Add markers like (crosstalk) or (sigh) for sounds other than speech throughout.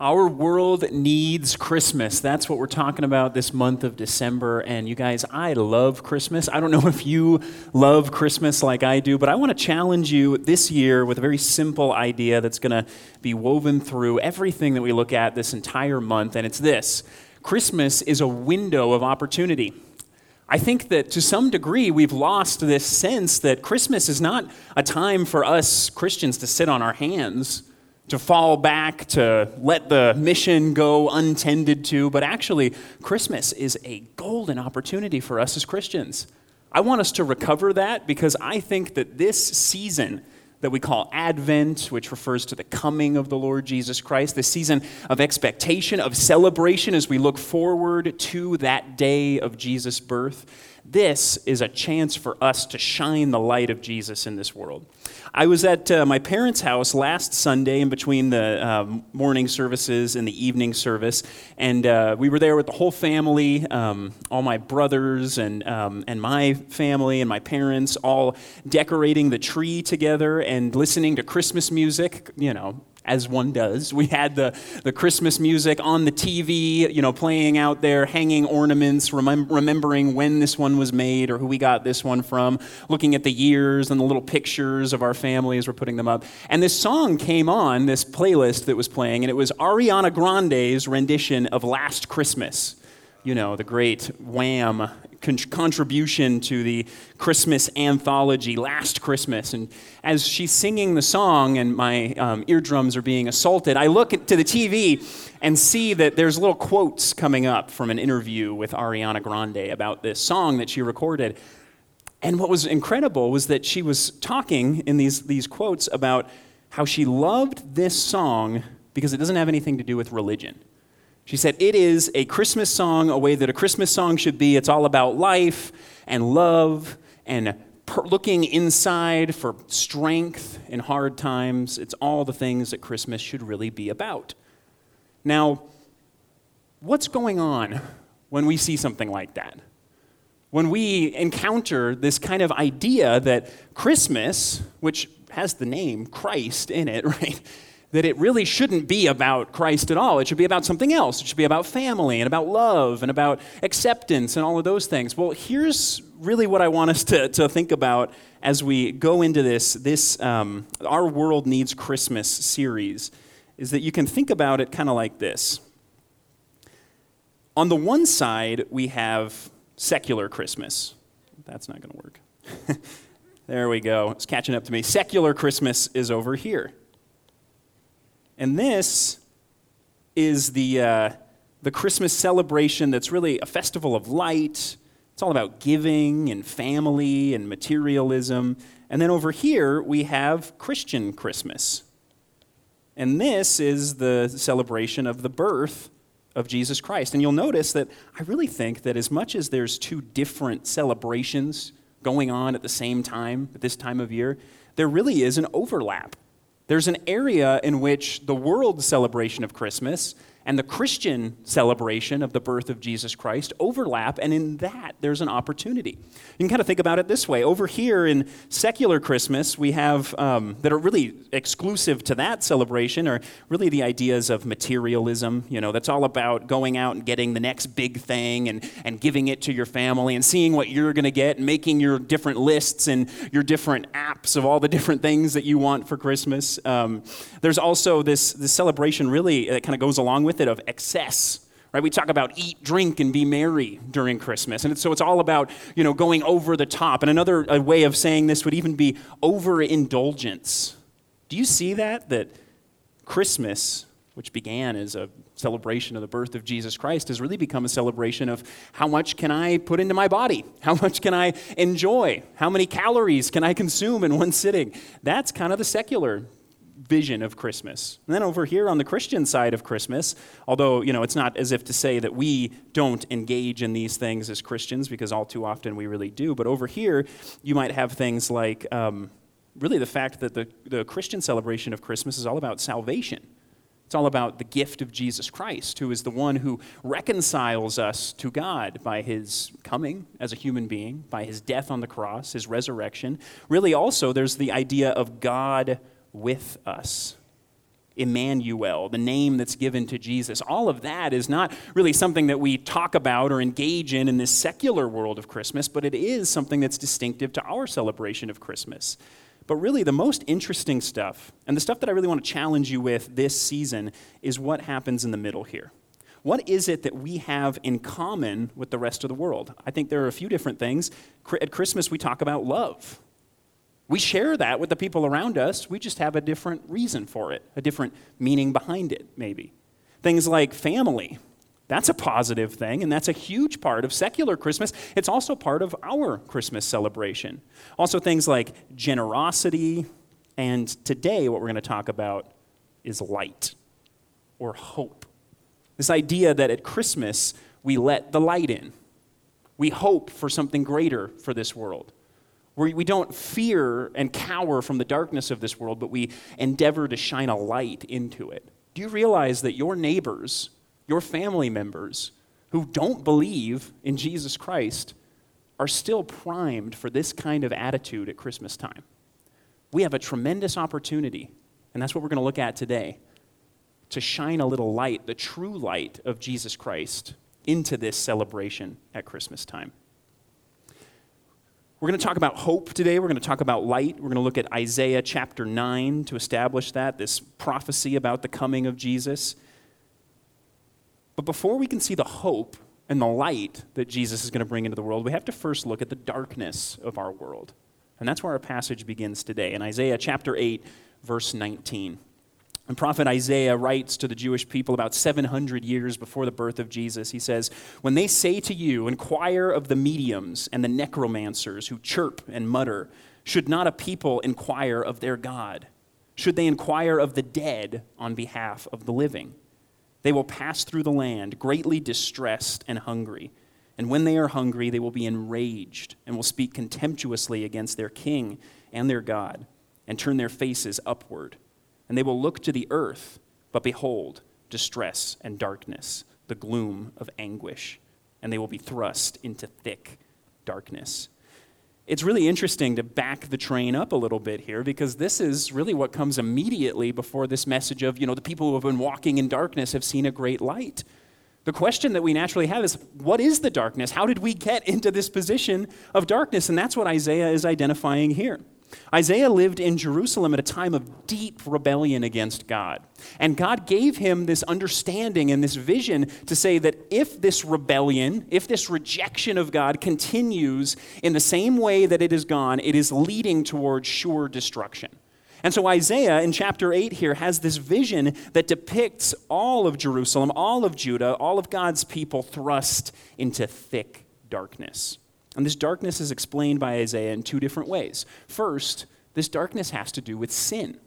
Our world needs Christmas. That's what we're talking about this month of December. And you guys, I love Christmas. I don't know if you love Christmas like I do, but I want to challenge you this year with a very simple idea that's going to be woven through everything that we look at this entire month. And it's this Christmas is a window of opportunity. I think that to some degree we've lost this sense that Christmas is not a time for us Christians to sit on our hands to fall back, to let the mission go untended to, but actually, Christmas is a golden opportunity for us as Christians. I want us to recover that because I think that this season that we call Advent, which refers to the coming of the Lord Jesus Christ, the season of expectation, of celebration as we look forward to that day of Jesus' birth, this is a chance for us to shine the light of Jesus in this world. I was at uh, my parents' house last Sunday in between the uh, morning services and the evening service, and uh, we were there with the whole family, um, all my brothers and, um, and my family and my parents, all decorating the tree together and listening to Christmas music, you know, as one does. We had the, the Christmas music on the TV, you know, playing out there, hanging ornaments, remem- remembering when this one was made or who we got this one from, looking at the years and the little pictures of our family as we're putting them up. And this song came on, this playlist that was playing, and it was Ariana Grande's rendition of Last Christmas you know, the great Wham con- contribution to the Christmas anthology, Last Christmas. And as she's singing the song and my um, eardrums are being assaulted, I look to the TV and see that there's little quotes coming up from an interview with Ariana Grande about this song that she recorded. And what was incredible was that she was talking in these, these quotes about how she loved this song because it doesn't have anything to do with religion. She said, It is a Christmas song, a way that a Christmas song should be. It's all about life and love and per- looking inside for strength in hard times. It's all the things that Christmas should really be about. Now, what's going on when we see something like that? When we encounter this kind of idea that Christmas, which has the name Christ in it, (laughs) right? That it really shouldn't be about Christ at all. It should be about something else. It should be about family and about love and about acceptance and all of those things. Well, here's really what I want us to, to think about as we go into this, this um, Our World Needs Christmas series, is that you can think about it kind of like this. On the one side, we have secular Christmas. That's not going to work. (laughs) there we go. It's catching up to me. Secular Christmas is over here. And this is the, uh, the Christmas celebration that's really a festival of light. It's all about giving and family and materialism. And then over here, we have Christian Christmas. And this is the celebration of the birth of Jesus Christ. And you'll notice that I really think that as much as there's two different celebrations going on at the same time at this time of year, there really is an overlap. There's an area in which the world celebration of Christmas and the Christian celebration of the birth of Jesus Christ overlap, and in that, there's an opportunity. You can kind of think about it this way. Over here in secular Christmas, we have um, that are really exclusive to that celebration are really the ideas of materialism. You know, that's all about going out and getting the next big thing and, and giving it to your family and seeing what you're going to get and making your different lists and your different apps of all the different things that you want for Christmas. Um, there's also this, this celebration, really, that kind of goes along with method of excess right? We talk about eat drink and be merry during christmas. And so it's all about you know going over the top. And another way of saying this would even be overindulgence. Do you see that? That christmas which began as a celebration of the birth of jesus christ has really become a celebration of how much can i put into my body? How much can i enjoy? How many calories can i consume in one sitting? That's kind of the secular vision of Christmas. And then over here on the Christian side of Christmas, although, you know, it's not as if to say that we don't engage in these things as Christians, because all too often we really do, but over here, you might have things like um, really the fact that the, the Christian celebration of Christmas is all about salvation. It's all about the gift of Jesus Christ, who is the one who reconciles us to God by his coming as a human being, by his death on the cross, his resurrection. Really, also, there's the idea of God with us. Emmanuel, the name that's given to Jesus. All of that is not really something that we talk about or engage in in this secular world of Christmas, but it is something that's distinctive to our celebration of Christmas. But really, the most interesting stuff, and the stuff that I really want to challenge you with this season, is what happens in the middle here. What is it that we have in common with the rest of the world? I think there are a few different things. At Christmas, we talk about love. We share that with the people around us. We just have a different reason for it, a different meaning behind it, maybe. Things like family. That's a positive thing, and that's a huge part of secular Christmas. It's also part of our Christmas celebration. Also, things like generosity, and today, what we're going to talk about is light or hope. This idea that at Christmas, we let the light in. We hope for something greater for this world. We don't fear and cower from the darkness of this world, but we endeavor to shine a light into it. Do you realize that your neighbors, your family members who don't believe in Jesus Christ are still primed for this kind of attitude at Christmas time? We have a tremendous opportunity, and that's what we're going to look at today to shine a little light, the true light of Jesus Christ, into this celebration at Christmas time. We're going to talk about hope today. We're going to talk about light. We're going to look at Isaiah chapter 9 to establish that, this prophecy about the coming of Jesus. But before we can see the hope and the light that Jesus is going to bring into the world, we have to first look at the darkness of our world. And that's where our passage begins today in Isaiah chapter 8, verse 19. And prophet Isaiah writes to the Jewish people about 700 years before the birth of Jesus. He says, When they say to you, Inquire of the mediums and the necromancers who chirp and mutter, should not a people inquire of their God? Should they inquire of the dead on behalf of the living? They will pass through the land, greatly distressed and hungry. And when they are hungry, they will be enraged and will speak contemptuously against their king and their God and turn their faces upward and they will look to the earth, but behold, distress and darkness, the gloom of anguish, and they will be thrust into thick darkness. It's really interesting to back the train up a little bit here because this is really what comes immediately before this message of, you know, the people who have been walking in darkness have seen a great light. The question that we naturally have is what is the darkness? How did we get into this position of darkness? And that's what Isaiah is identifying here. Isaiah lived in Jerusalem at a time of deep rebellion against God. And God gave him this understanding and this vision to say that if this rebellion, if this rejection of God continues in the same way that it has gone, it is leading towards sure destruction. And so Isaiah in chapter 8 here has this vision that depicts all of Jerusalem, all of Judah, all of God's people thrust into thick darkness. And this darkness is explained by Isaiah in two different ways. First, this darkness has to do with sin.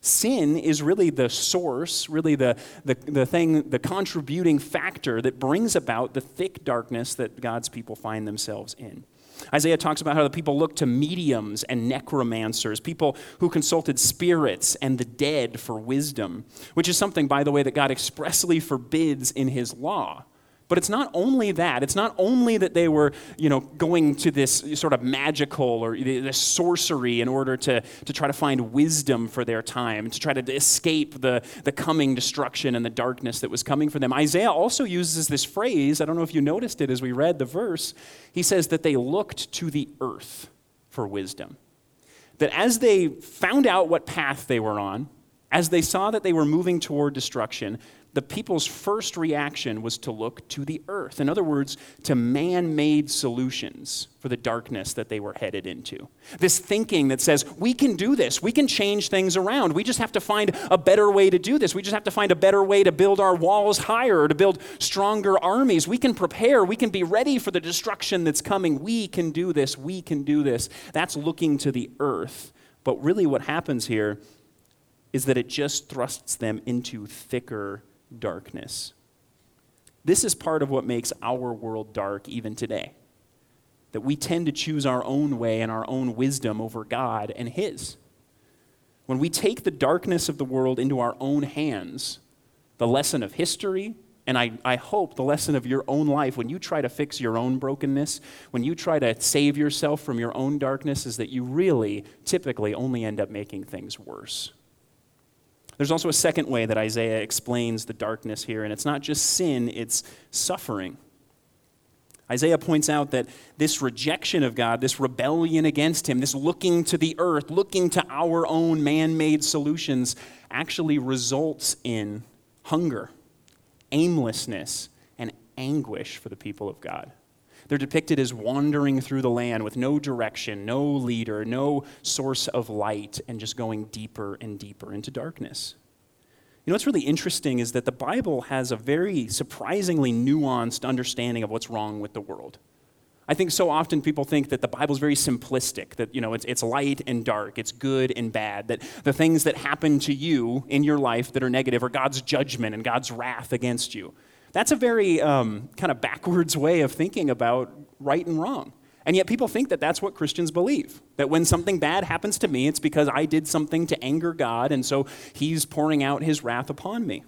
Sin is really the source, really the, the, the thing, the contributing factor that brings about the thick darkness that God's people find themselves in. Isaiah talks about how the people looked to mediums and necromancers, people who consulted spirits and the dead for wisdom, which is something, by the way, that God expressly forbids in his law. But it's not only that. It's not only that they were, you know, going to this sort of magical or this sorcery in order to, to try to find wisdom for their time, to try to escape the, the coming destruction and the darkness that was coming for them. Isaiah also uses this phrase, I don't know if you noticed it as we read the verse. He says that they looked to the earth for wisdom. That as they found out what path they were on, as they saw that they were moving toward destruction, the people's first reaction was to look to the earth. In other words, to man made solutions for the darkness that they were headed into. This thinking that says, we can do this, we can change things around, we just have to find a better way to do this, we just have to find a better way to build our walls higher, to build stronger armies. We can prepare, we can be ready for the destruction that's coming. We can do this, we can do this. That's looking to the earth. But really, what happens here is that it just thrusts them into thicker darkness. This is part of what makes our world dark even today. That we tend to choose our own way and our own wisdom over God and His. When we take the darkness of the world into our own hands, the lesson of history, and I, I hope the lesson of your own life, when you try to fix your own brokenness, when you try to save yourself from your own darkness, is that you really typically only end up making things worse. There's also a second way that Isaiah explains the darkness here, and it's not just sin, it's suffering. Isaiah points out that this rejection of God, this rebellion against Him, this looking to the earth, looking to our own man made solutions, actually results in hunger, aimlessness, and anguish for the people of God. They're depicted as wandering through the land with no direction, no leader, no source of light, and just going deeper and deeper into darkness. You know what's really interesting is that the Bible has a very surprisingly nuanced understanding of what's wrong with the world. I think so often people think that the Bible is very simplistic, that you know it's, it's light and dark, it's good and bad, that the things that happen to you in your life that are negative are God's judgment and God's wrath against you. That's a very um, kind of backwards way of thinking about right and wrong. And yet people think that that's what Christians believe. That when something bad happens to me, it's because I did something to anger God, and so he's pouring out his wrath upon me.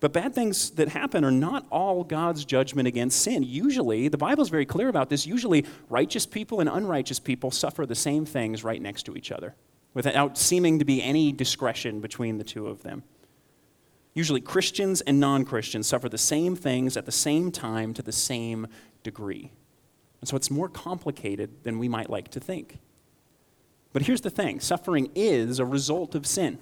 But bad things that happen are not all God's judgment against sin. Usually, the Bible is very clear about this, usually righteous people and unrighteous people suffer the same things right next to each other, without seeming to be any discretion between the two of them. Usually, Christians and non Christians suffer the same things at the same time to the same degree. And so it's more complicated than we might like to think. But here's the thing suffering is a result of sin.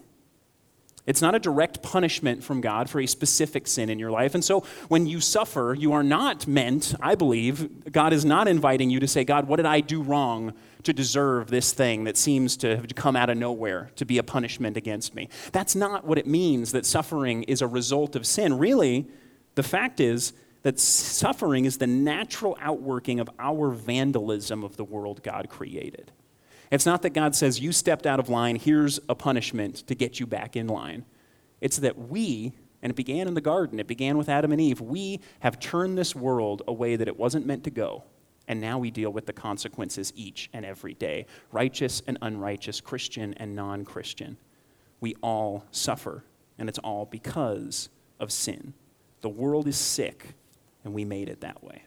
It's not a direct punishment from God for a specific sin in your life. And so when you suffer, you are not meant, I believe, God is not inviting you to say, God, what did I do wrong to deserve this thing that seems to have come out of nowhere to be a punishment against me? That's not what it means that suffering is a result of sin. Really, the fact is that suffering is the natural outworking of our vandalism of the world God created. It's not that God says, You stepped out of line, here's a punishment to get you back in line. It's that we, and it began in the garden, it began with Adam and Eve, we have turned this world a way that it wasn't meant to go. And now we deal with the consequences each and every day righteous and unrighteous, Christian and non Christian. We all suffer, and it's all because of sin. The world is sick and we made it that way.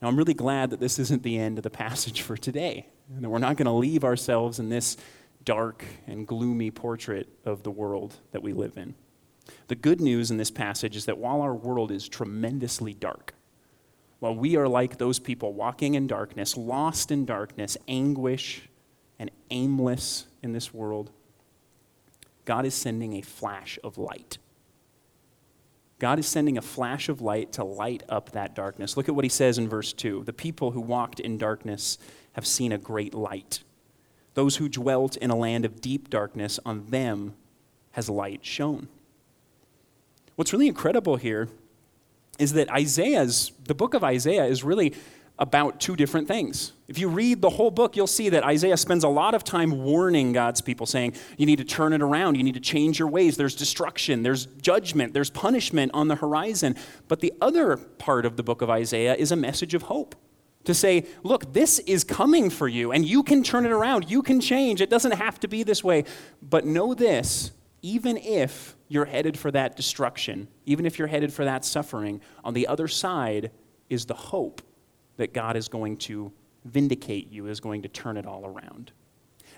Now, I'm really glad that this isn't the end of the passage for today, and that we're not going to leave ourselves in this dark and gloomy portrait of the world that we live in. The good news in this passage is that while our world is tremendously dark, while we are like those people walking in darkness, lost in darkness, anguish, and aimless in this world, God is sending a flash of light. God is sending a flash of light to light up that darkness. Look at what he says in verse 2 The people who walked in darkness have seen a great light. Those who dwelt in a land of deep darkness, on them has light shone. What's really incredible here is that Isaiah's, the book of Isaiah, is really about two different things. If you read the whole book, you'll see that Isaiah spends a lot of time warning God's people, saying, You need to turn it around. You need to change your ways. There's destruction, there's judgment, there's punishment on the horizon. But the other part of the book of Isaiah is a message of hope to say, Look, this is coming for you, and you can turn it around. You can change. It doesn't have to be this way. But know this even if you're headed for that destruction, even if you're headed for that suffering, on the other side is the hope that God is going to vindicate you, is going to turn it all around.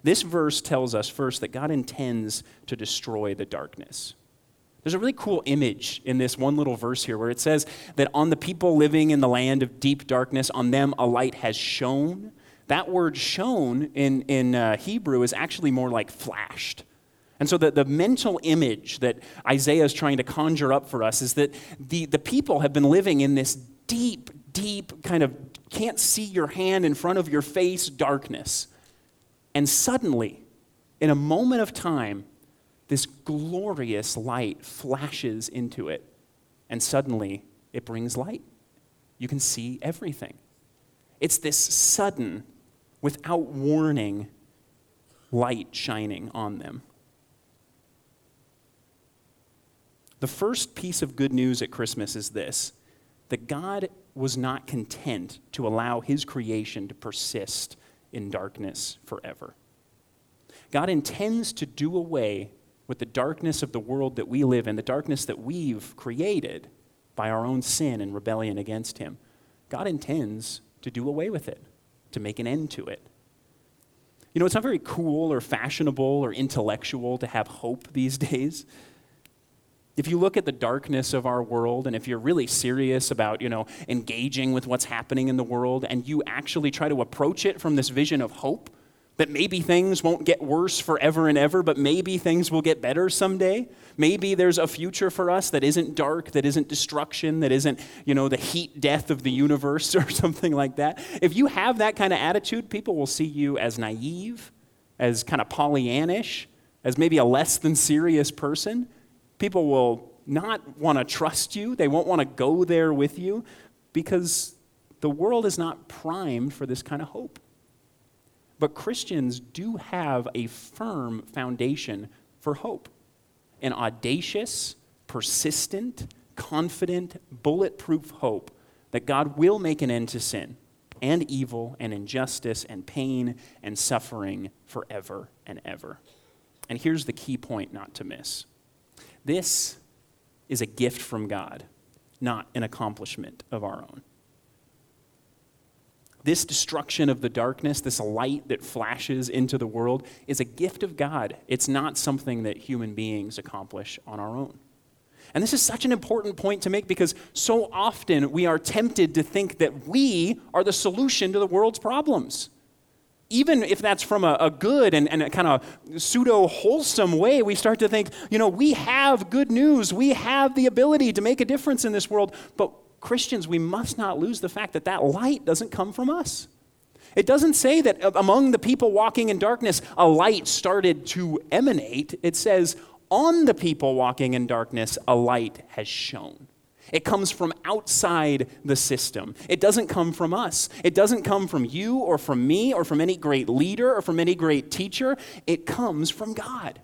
This verse tells us first that God intends to destroy the darkness. There's a really cool image in this one little verse here where it says that on the people living in the land of deep darkness, on them a light has shone. That word shone in, in uh, Hebrew is actually more like flashed. And so the, the mental image that Isaiah is trying to conjure up for us is that the, the people have been living in this deep, deep, kind of can't see your hand in front of your face darkness. And suddenly, in a moment of time, this glorious light flashes into it. And suddenly, it brings light. You can see everything. It's this sudden, without warning, light shining on them. The first piece of good news at Christmas is this that God was not content to allow his creation to persist in darkness forever. God intends to do away with the darkness of the world that we live in, the darkness that we've created by our own sin and rebellion against him. God intends to do away with it, to make an end to it. You know, it's not very cool or fashionable or intellectual to have hope these (laughs) days. If you look at the darkness of our world and if you're really serious about, you know, engaging with what's happening in the world and you actually try to approach it from this vision of hope, that maybe things won't get worse forever and ever, but maybe things will get better someday. Maybe there's a future for us that isn't dark, that isn't destruction, that isn't, you know, the heat death of the universe (laughs) or something like that. If you have that kind of attitude, people will see you as naive, as kind of Pollyannish, as maybe a less than serious person. People will not want to trust you. They won't want to go there with you because the world is not primed for this kind of hope. But Christians do have a firm foundation for hope an audacious, persistent, confident, bulletproof hope that God will make an end to sin and evil and injustice and pain and suffering forever and ever. And here's the key point not to miss this is a gift from God, not an accomplishment of our own. This destruction of the darkness, this light that flashes into the world, is a gift of God. It's not something that human beings accomplish on our own. And this is such an important point to make because so often we are tempted to think that we are the solution to the world's problems. Even if that's from a, a good and, and a kind of pseudo wholesome way, we start to think, you know, we have good news. We have the ability to make a difference in this world. But Christians, we must not lose the fact that that light doesn't come from us. It doesn't say that uh, among the people walking in darkness, a light started to emanate. It says, on the people walking in darkness, a light has shone. It comes from outside the system. It doesn't come from us. It doesn't come from you or from me or from any great leader or from any great teacher. It comes from God.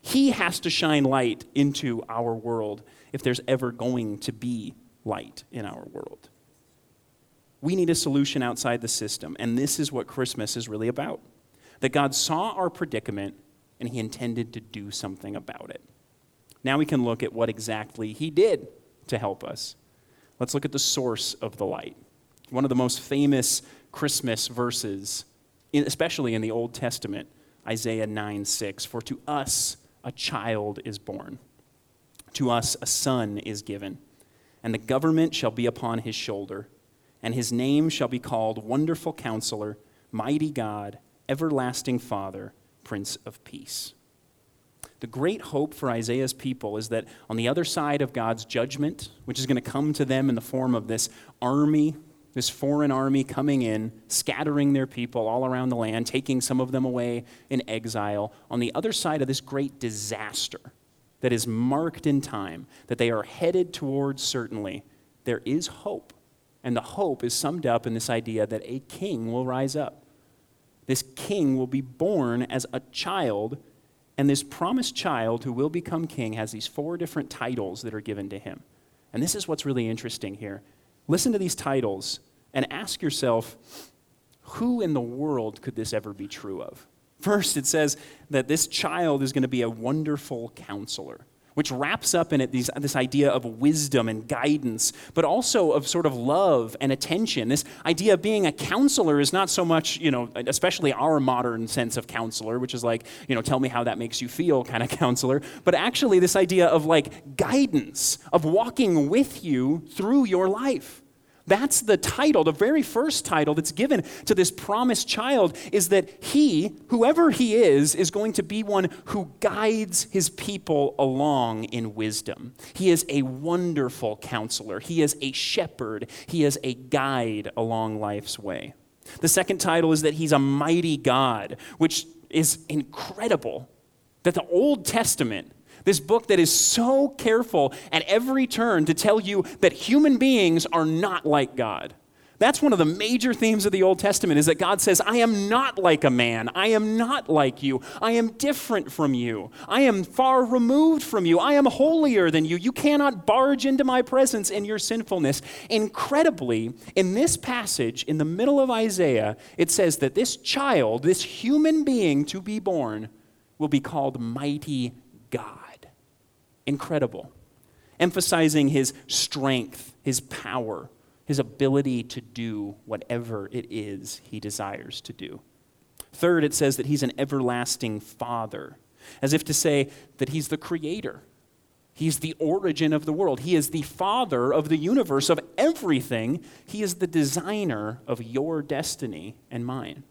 He has to shine light into our world if there's ever going to be light in our world. We need a solution outside the system, and this is what Christmas is really about. That God saw our predicament and he intended to do something about it. Now we can look at what exactly he did to help us. Let's look at the source of the light. One of the most famous Christmas verses, especially in the Old Testament, Isaiah 9 6. For to us a child is born, to us a son is given and the government shall be upon his shoulder, and his name shall be called Wonderful Counselor, Mighty God, Everlasting Father, Prince of Peace. The great hope for Isaiah's people is that on the other side of God's judgment, which is going to come to them in the form of this army, this foreign army coming in, scattering their people all around the land, taking some of them away in exile, on the other side of this great disaster, that is marked in time, that they are headed towards certainly, there is hope. And the hope is summed up in this idea that a king will rise up. This king will be born as a child, and this promised child who will become king has these four different titles that are given to him. And this is what's really interesting here. Listen to these titles and ask yourself who in the world could this ever be true of? First, it says that this child is going to be a wonderful counselor, which wraps up in it these, this idea of wisdom and guidance, but also of sort of love and attention. This idea of being a counselor is not so much, you know, especially our modern sense of counselor, which is like, you know, tell me how that makes you feel kind of (laughs) counselor, but actually this idea of like guidance, of walking with you through your life. That's the title, the very first title that's given to this promised child is that he, whoever he is, is going to be one who guides his people along in wisdom. He is a wonderful counselor, he is a shepherd, he is a guide along life's way. The second title is that he's a mighty God, which is incredible. That the Old Testament this book that is so careful at every turn to tell you that human beings are not like God. That's one of the major themes of the Old Testament is that God says, I am not like a man. I am not like you. I am different from you. I am far removed from you. I am holier than you. You cannot barge into my presence in your sinfulness. Incredibly, in this passage, in the middle of Isaiah, it says that this child, this human being to be born, will be called Mighty God incredible, emphasizing his strength, his power, his ability to do whatever it is he desires to do. Third, it says that he's an everlasting father, as if to say that he's the creator. He's the origin of the world. He is the father of the universe, of everything. He is the designer of your destiny and mine.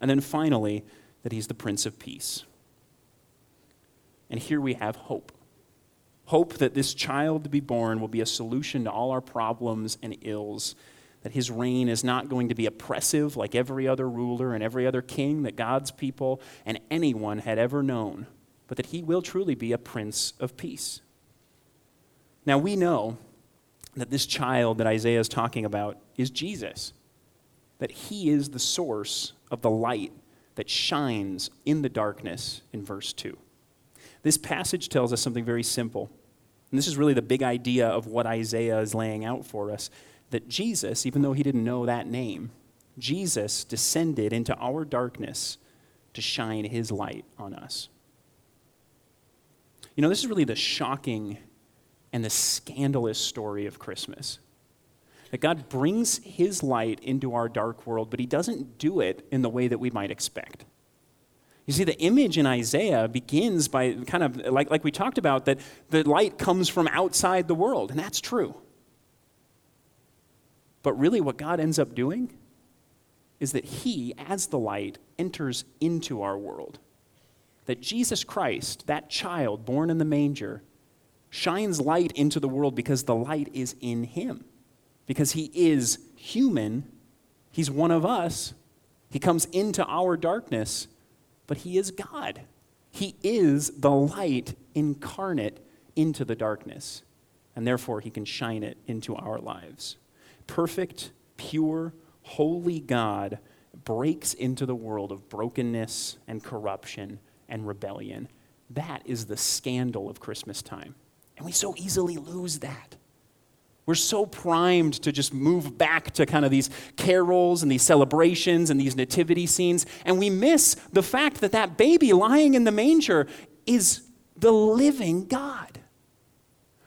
And then finally, that he's the Prince of Peace. And here we have hope hope that this child to be born will be a solution to all our problems and ills, that his reign is not going to be oppressive like every other ruler and every other king that God's people and anyone had ever known, but that he will truly be a prince of peace. Now we know that this child that Isaiah is talking about is Jesus, that he is the source of the light that shines in the darkness in verse 2. This passage tells us something very simple. And this is really the big idea of what Isaiah is laying out for us that Jesus, even though he didn't know that name, Jesus descended into our darkness to shine his light on us. You know, this is really the shocking and the scandalous story of Christmas. That God brings his light into our dark world, but he doesn't do it in the way that we might expect. You see, the image in Isaiah begins by kind of like, like we talked about, that the light comes from outside the world, and that's true. But really, what God ends up doing is that He, as the light, enters into our world. That Jesus Christ, that child born in the manger, shines light into the world because the light is in Him. Because He is human, He's one of us. He comes into our darkness but he is God. He is the light incarnate into the darkness, and therefore he can shine it into our lives. Perfect, pure, holy God breaks into the world of brokenness and corruption and rebellion. That is the scandal of Christmas time. And we so easily lose that. We're so primed to just move back to kind of these carols and these celebrations and these nativity scenes, and we miss the fact that that baby lying in the manger is the living God.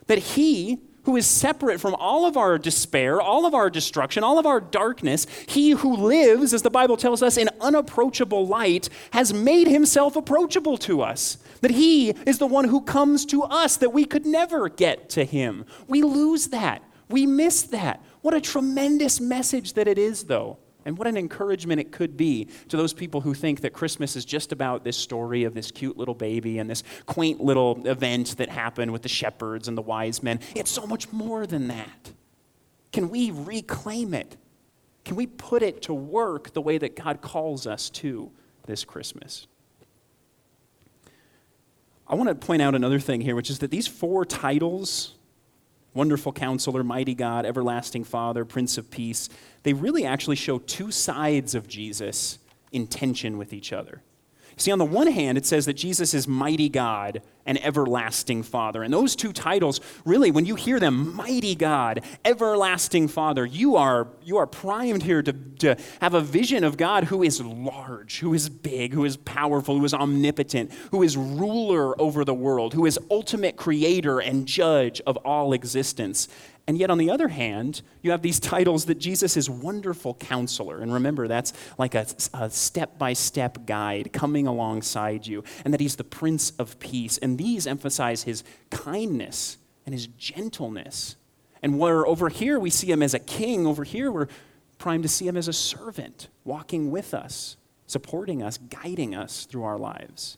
That he, who is separate from all of our despair, all of our destruction, all of our darkness, he who lives, as the Bible tells us, in unapproachable light, has made himself approachable to us. That he is the one who comes to us, that we could never get to him. We lose that. We miss that. What a tremendous message that it is, though. And what an encouragement it could be to those people who think that Christmas is just about this story of this cute little baby and this quaint little event that happened with the shepherds and the wise men. It's so much more than that. Can we reclaim it? Can we put it to work the way that God calls us to this Christmas? I want to point out another thing here, which is that these four titles Wonderful Counselor, Mighty God, Everlasting Father, Prince of Peace, they really actually show two sides of Jesus in tension with each other. See, on the one hand, it says that Jesus is mighty God and everlasting Father. And those two titles, really, when you hear them, mighty God, everlasting Father, you are, you are primed here to, to have a vision of God who is large, who is big, who is powerful, who is omnipotent, who is ruler over the world, who is ultimate creator and judge of all existence. And yet, on the other hand, you have these (laughs) titles that Jesus is wonderful counselor. And remember, that's like a step by step guide coming alongside you, and that he's the Prince of Peace. And these emphasize his kindness and his gentleness. And where over here we see him as a king, over here we're primed to see him as a servant, walking with us, supporting us, guiding us through our lives.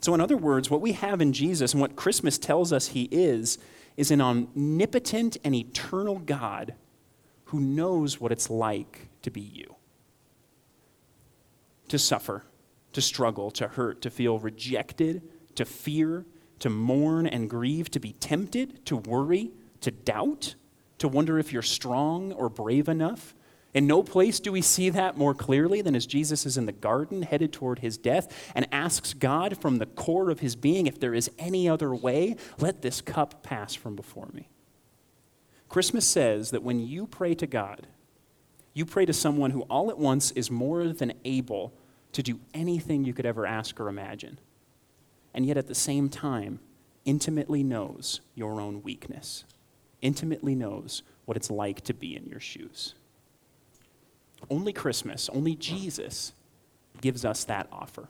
So, in other words, what we have in Jesus and what Christmas tells us he is is an omnipotent and eternal God who knows what it's like to be you. To suffer, to struggle, to hurt, to feel rejected, to fear, to mourn and grieve, to be tempted, to worry, to doubt, to wonder if you're strong or brave enough, in no place do we see that more clearly than as Jesus is in the garden headed toward his death and asks God from the core of his being, if there is any other way, let this cup pass from before me. Christmas says that when you pray to God, you pray to someone who all at once is more than able to do anything you could ever ask or imagine, and yet at the same time, intimately knows your own weakness, intimately knows what it's like to be in your shoes. Only Christmas, only Jesus gives us that offer.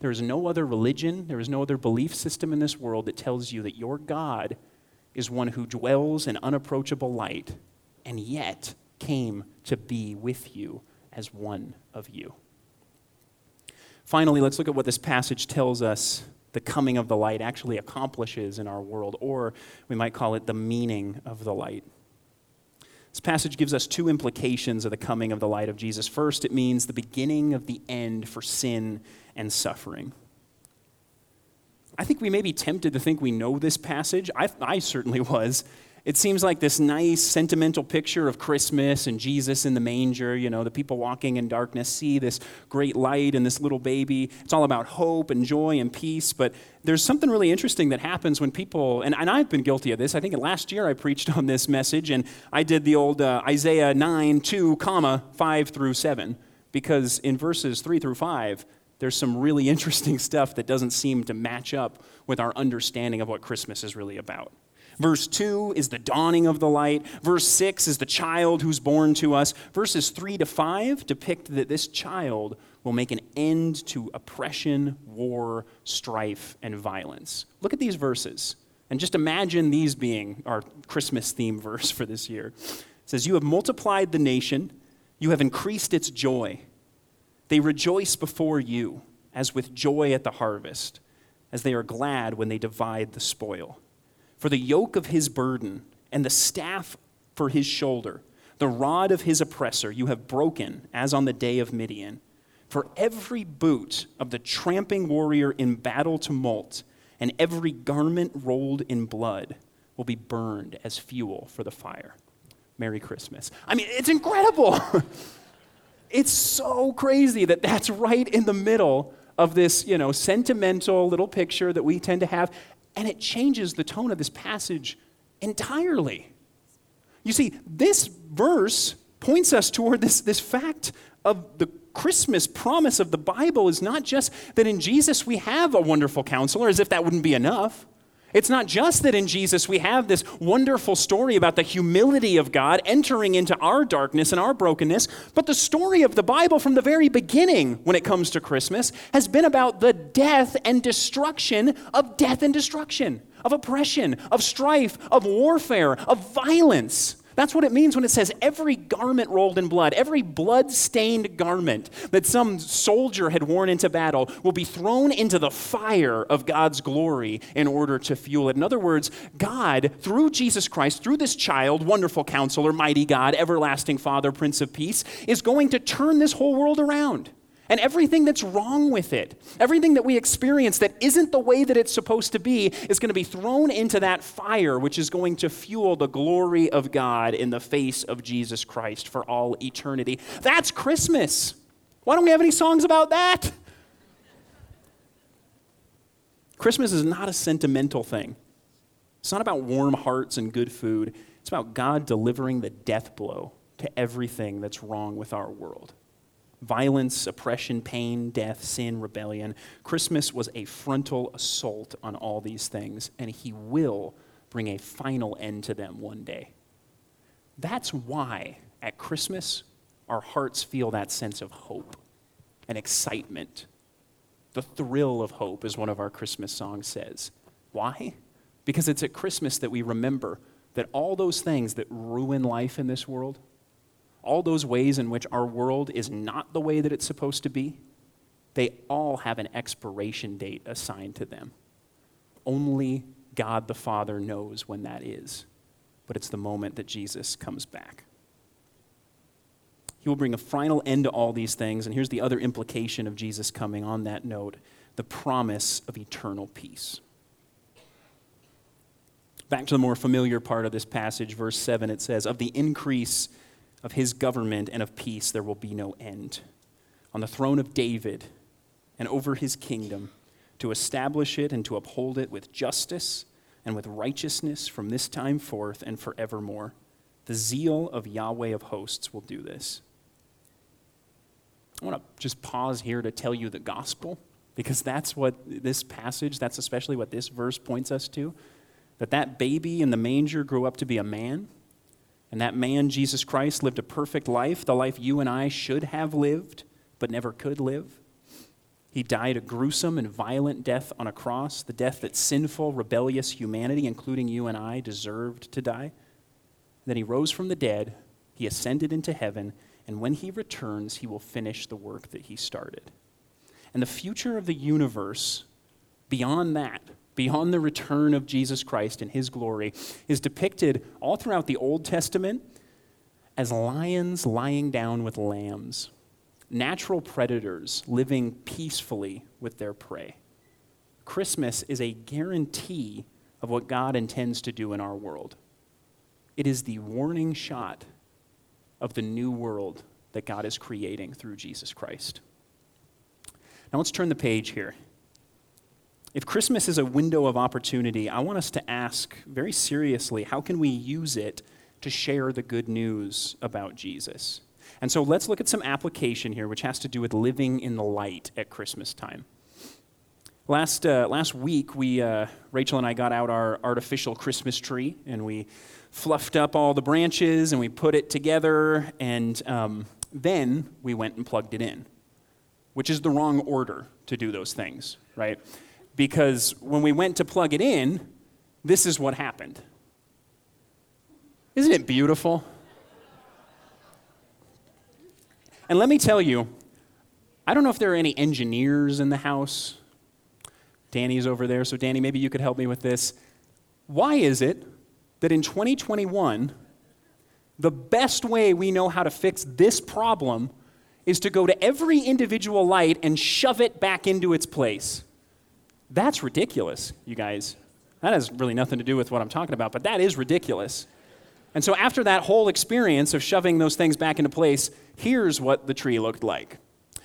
There is no other religion, there is no other belief system in this world that tells you that your God is one who dwells in unapproachable light and yet came to be with you as one of you. Finally, let's look at what this passage tells us the coming of the light actually accomplishes in our world, or we might call it the meaning of the light. This passage gives us two implications of the coming of the light of Jesus. First, it means the beginning of the end for sin and suffering. I think we may be tempted to think we know this passage. I, I certainly was. It seems like this nice sentimental picture of Christmas and Jesus in the manger. You know, the people walking in darkness see this great light and this little baby. It's all about hope and joy and peace. But there's something really interesting that happens when people, and, and I've been guilty of this. I think last year I preached on this message, and I did the old uh, Isaiah 9, 2, comma, 5 through 7, because in verses 3 through 5, there's some really (laughs) interesting stuff that doesn't seem to match up with our understanding of what Christmas is really about. Verse 2 is the dawning of the light. Verse 6 is the child who's born to us. Verses 3 to 5 depict that this child will make an end to oppression, war, strife, and violence. Look at these verses and just imagine these being our Christmas theme verse for this year. It says, You have multiplied the nation, you have increased its joy. They rejoice before you as with joy at the harvest, as they are glad when they divide the spoil. For the yoke of his burden and the staff for his shoulder, the rod of his oppressor, you have broken, as on the day of Midian. For every boot of the tramping warrior in battle tumult, and every garment rolled in blood will be burned as fuel for the fire. Merry Christmas. I mean, it's incredible. (laughs) it's so crazy that that's right in the middle of this, you know, sentimental little picture that we tend to have. And it changes the tone of this passage entirely. You see, this verse points us toward this, this fact of the Christmas promise of the Bible is not just that in Jesus we have a wonderful counselor, as if that wouldn't be enough. It's not just that in Jesus we have this wonderful story about the humility of God entering into our darkness and our brokenness, but the story of the Bible from the very beginning when it comes to Christmas has been about the death and destruction of death and destruction, of oppression, of strife, of warfare, of violence. That's what it means when it says every garment rolled in blood, every blood stained garment that some soldier had worn into battle will be thrown into the fire of God's glory in order to fuel it. In other words, God, through Jesus Christ, through this child, wonderful counselor, mighty God, everlasting Father, Prince of Peace, is going to turn this whole world around. And everything that's wrong with it, everything that we experience that isn't the way that it's supposed to be, is going to be thrown into that fire, which is going to fuel the glory of God in the face of Jesus Christ for all eternity. That's Christmas. Why don't we have any songs about that? Christmas is not a sentimental thing. It's not about warm hearts and good food. It's about God delivering the death blow to everything that's wrong with our world violence, oppression, pain, death, sin, rebellion. Christmas was a frontal assault on all these things, and He will bring a final end to them one day. That's why at Christmas our hearts feel that sense of hope and excitement. The thrill of hope, as one of our Christmas songs says. Why? Because it's at Christmas that we remember that all those things that ruin life in this world, all those ways in which our world is not the way that it's supposed to be, they all have an expiration date assigned to them. Only God the Father knows when that is, but it's the moment that Jesus comes back. He will bring a final end to all these things, and here's the other implication of Jesus coming on that note the promise of eternal peace. Back to the more familiar part of this passage, verse 7, it says, Of the increase of his government and of peace there will be no end. On the throne of David and over his kingdom, to establish it and to uphold it with justice and with righteousness from this time forth and forevermore. The zeal of Yahweh of hosts will do this. I want to just pause here to tell you the gospel because that's what this passage, that's especially what this verse points us to. That that baby in the manger grew up to be a man and that man, Jesus Christ, lived a perfect life, the life you and I should have lived, but never could live. He died a gruesome and violent death on a cross, the death that sinful, rebellious humanity, including you and I, deserved to die. Then he rose from the dead, he ascended into heaven, and when he returns, he will finish the work that he started. And the future of the universe, beyond that, beyond the return of Jesus Christ and his glory, is depicted all throughout the Old Testament as lions lying down with lambs, natural predators living peacefully with their prey. Christmas is a guarantee of what God intends to do in our world. It is the warning shot of the new world that God is creating through Jesus Christ. Now let's turn the page here. If Christmas is a window of opportunity, I want us to ask very seriously how can we use it to share the good news about Jesus? And so let's look at some application here, which has to do with living in the light at Christmas time. Last, uh, last week, we, uh, Rachel and I got out our artificial Christmas tree and we fluffed up all the branches and we put it together, and um, then we went and plugged it in, which is the wrong order to do those things, right? Because when we went to plug it in, this is what happened. Isn't it beautiful? And let me tell you, I don't know if there are any engineers in the house. Danny's over there, so Danny, maybe you could help me with this. Why is it that in 2021, the best way we know how to fix this problem is to go to every individual light and shove it back into its place? That's ridiculous, you guys. That has really nothing to do with what I'm talking about, but that is ridiculous. And so, after that whole experience of shoving those things back into place, here's what the tree looked like.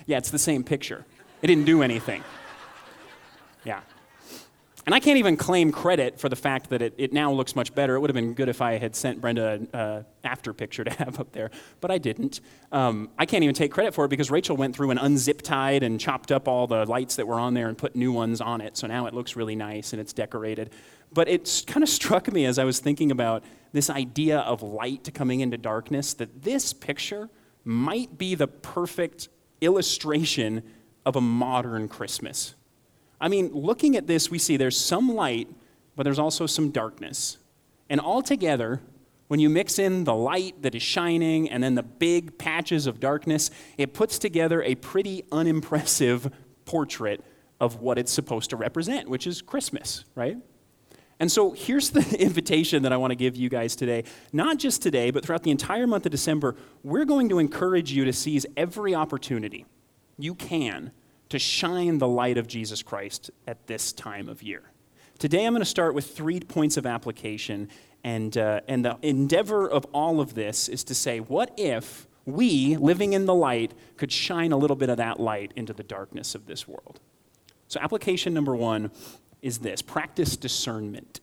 Yeah, it's the same picture. It didn't do anything. And I can't even claim credit for the fact that it, it now looks much better. It would have been good if I had sent Brenda an uh, after picture to (laughs) have up there, but I didn't. Um, I can't even take credit for it because Rachel went through and unzip tied and chopped up all the lights that were on there and put new ones on it. So now it looks really nice and it's decorated. But it kind of struck me as I was thinking about this idea of light coming into darkness that this picture might be the perfect illustration of a modern Christmas. I mean, looking at this, we see there's some light, but there's also some darkness. And altogether, when you mix in the light that is shining and then the big patches of darkness, it puts together a pretty unimpressive (laughs) portrait of what it's supposed to represent, which is Christmas, right? And so here's the (laughs) invitation that I want to give you guys today. Not just today, but throughout the entire month of December, we're going to encourage you to seize every opportunity you can to shine the light of Jesus Christ at this time of year. Today, I'm going to start with three points of application. And, uh, and the endeavor of all of this is to say, what if we, living in the light, could shine a little bit of that light into the darkness of this world? So, application number one is this practice discernment.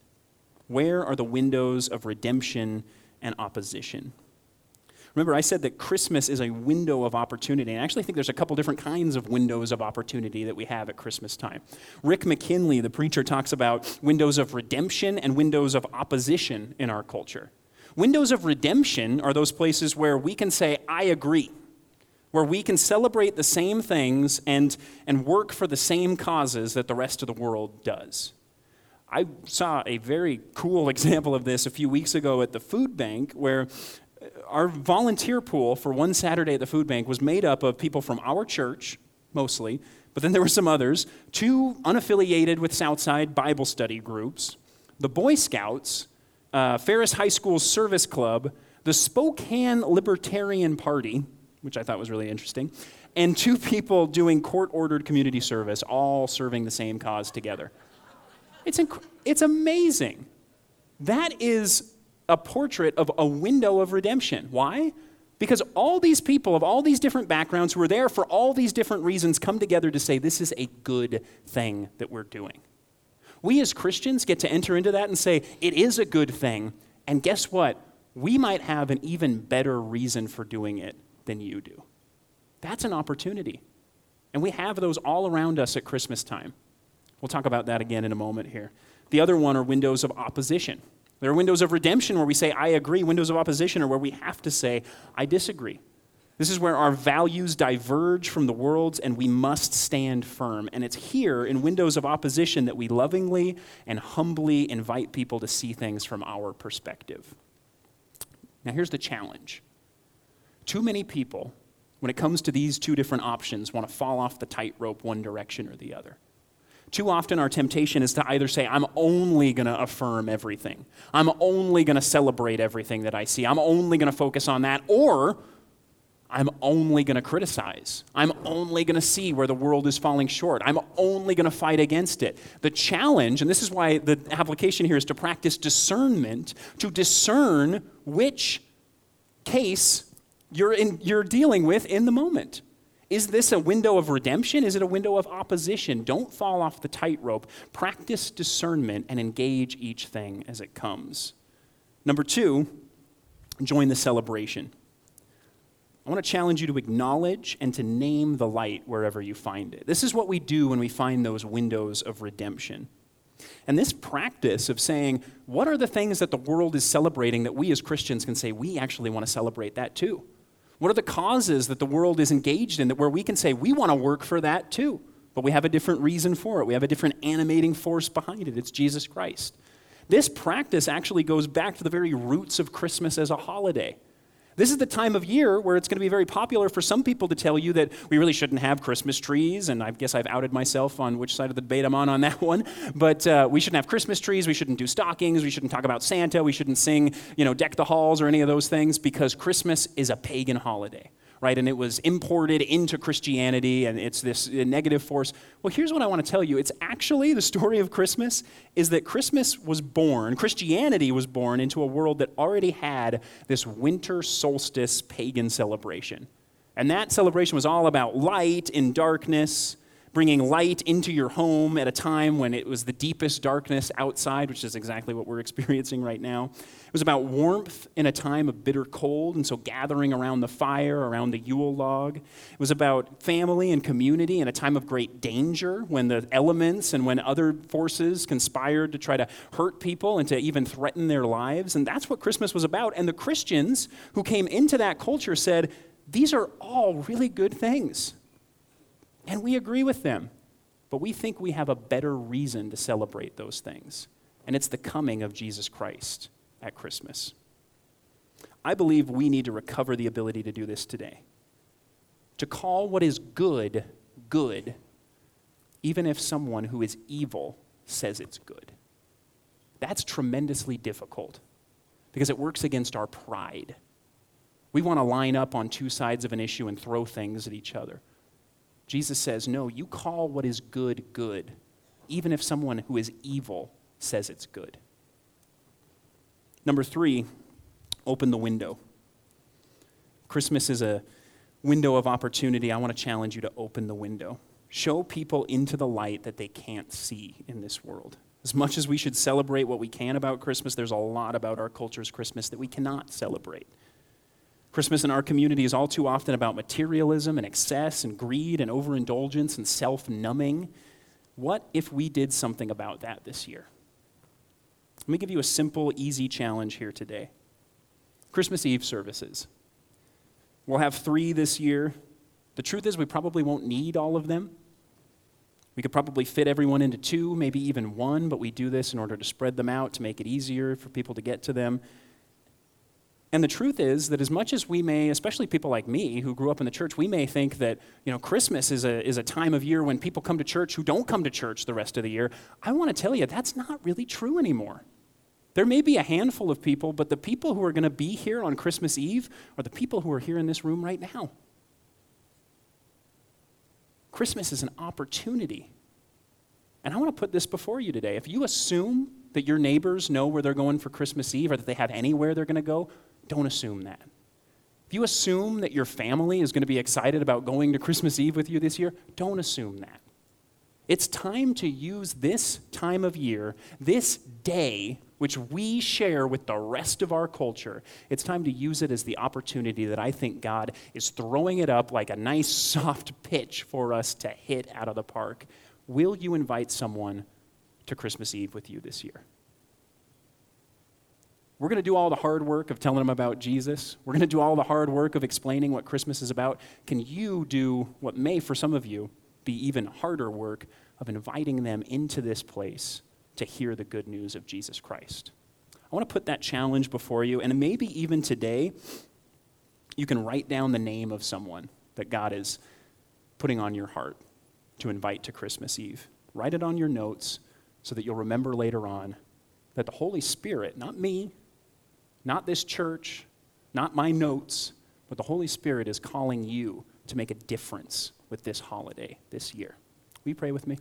Where are the windows of redemption and opposition? Remember, I said that Christmas is a window of opportunity. And I actually think there's a couple different kinds of windows of opportunity that we have at Christmas time. Rick McKinley, the preacher, talks about windows of redemption and windows of opposition in our culture. Windows of redemption are those places where we can say, I agree where we can celebrate the same things and, and work for the same causes that the rest of the world does. I saw a very cool (laughs) example of this a few weeks ago at the food bank where our volunteer pool for one Saturday at the food bank was made up of people from our church, mostly, but then there were some others, two unaffiliated with Southside Bible study groups, the Boy Scouts, uh, Ferris High School Service Club, the Spokane Libertarian Party, which I thought was really interesting, and two people doing court ordered community service, all serving the same cause together. It's, inc- it's amazing. That is a portrait of a window of redemption. Why? Because all these people of all these different backgrounds who are there for all these different reasons come together to say this is a good thing that we're doing. We as Christians get to enter into that and say it is a good thing. And guess what? We might have an even better reason for doing it than you do. That's an opportunity. And we have those all around us at Christmas time. We'll talk about that again in a moment here. The other one are windows of opposition. There are windows of redemption where we say, I agree. Windows of opposition are where we have to say, I disagree. This is where our values diverge from the world's and we must stand firm. And it's here in windows of opposition that we lovingly and humbly invite people to see things from our perspective. Now, here's the challenge too many people, when it comes to these two different options, want to fall off the tightrope one direction or the other. Too often, our temptation is to either say, I'm only going to affirm everything. I'm only going to celebrate everything that I see. I'm only going to focus on that. Or, I'm only going to criticize. I'm only going to see where the world is falling short. I'm only going to fight against it. The challenge, and this is why the application here is to practice discernment, to discern which case you're, in, you're dealing with in the moment. Is this a window of redemption? Is it a window of opposition? Don't fall off the tightrope. Practice discernment and engage each thing as it comes. Number two, join the celebration. I want to challenge you to acknowledge and to name the light wherever you find it. This is what we do when we find those windows of redemption. And this practice of saying, what are the things that the world is celebrating that we as Christians can say, we actually want to celebrate that too? What are the causes that the world is engaged in that where we can say we want to work for that too? But we have a different reason for it. We have a different animating force behind it. It's Jesus Christ. This practice actually goes back to the very roots of Christmas as a holiday. This is the time of year where it's going to be very popular for some people to tell you that we really shouldn't have Christmas trees, and I guess I've outed myself on which side of the debate I'm on on (laughs) that one. But uh, we shouldn't have Christmas trees, we shouldn't do stockings, we shouldn't talk about Santa, we shouldn't sing, you know, deck the halls or any of those things because Christmas is a pagan holiday right? And it was imported into Christianity, and it's this negative force. Well, here's what I want to tell you. It's actually the story of Christmas is that Christmas was born, Christianity was born into a world that already had this winter solstice pagan celebration. And that celebration was all about light in darkness, bringing light into your home at a time when it was the deepest darkness outside, which is exactly what we're (laughs) experiencing right now. It was about warmth in a time of bitter cold, and so gathering around the fire, around the Yule log. It was about family and community in a time of great danger when the elements and when other forces conspired to try to hurt people and to even threaten their lives. And that's what Christmas was about. And the Christians who came into that culture said, These are all really good things. And we agree with them. But we think we have a better reason to celebrate those things. And it's the coming of Jesus Christ at Christmas. I believe we need to recover the ability to do this today. To call what is good, good, even if someone who is evil says it's good. That's tremendously difficult because it works against our pride. We want to line up on two sides of an issue and throw things at each other. Jesus says, No, you call what is good, good, even if someone who is evil says it's good. Number three, open the window. Christmas is a window of opportunity. I want to challenge you to open the window. Show people into the light that they can't see in this world. As much as we should celebrate what we can about Christmas, there's a lot about our culture's Christmas that we cannot celebrate. Christmas in our community is all too often about materialism and excess and greed and overindulgence and self numbing. What if we did something about that this year? Let me give you a simple, easy challenge here today Christmas Eve services. We'll have three this year. The truth is, we probably won't need all of them. We could probably fit everyone into two, maybe even one, but we do this in order to spread them out to make it easier for people to get to them. And the truth is that as much as we may, especially people like me who grew up in the church, we may think that, you know, Christmas is a, is a time of year when people come to church who don't come to church the rest of the year. I want to tell you, that's not really true anymore. There may be a handful of people, but the people who are going to be here on Christmas Eve are the people who are here in this room right now. Christmas is an opportunity. And I want to put this before you today. If you assume that your neighbors know where they're going for Christmas Eve or that they have anywhere they're going to go, don't assume that. If you assume that your family is going to be excited about going to Christmas Eve with you this year, don't assume that. It's time to use this time of year, this day, which we share with the rest of our culture. It's time to use it as the opportunity that I think God is throwing it up like a nice (laughs) soft pitch for us to hit out of the park. Will you invite someone to Christmas Eve with you this year? We're going to do all the hard work of telling them about Jesus. We're going to do all the hard work of explaining what Christmas is about. Can you do what may, for some of you, be even harder work of inviting them into this place to hear the good news of Jesus Christ? I want to put that challenge before you, and maybe even today, you can write down the name of someone that God is putting on your heart to invite to Christmas Eve. Write it on your notes so that you'll remember later on that the Holy Spirit, not me, not this church, not my notes, but the Holy Spirit is calling you to make a difference with this holiday this year. Will you pray with me?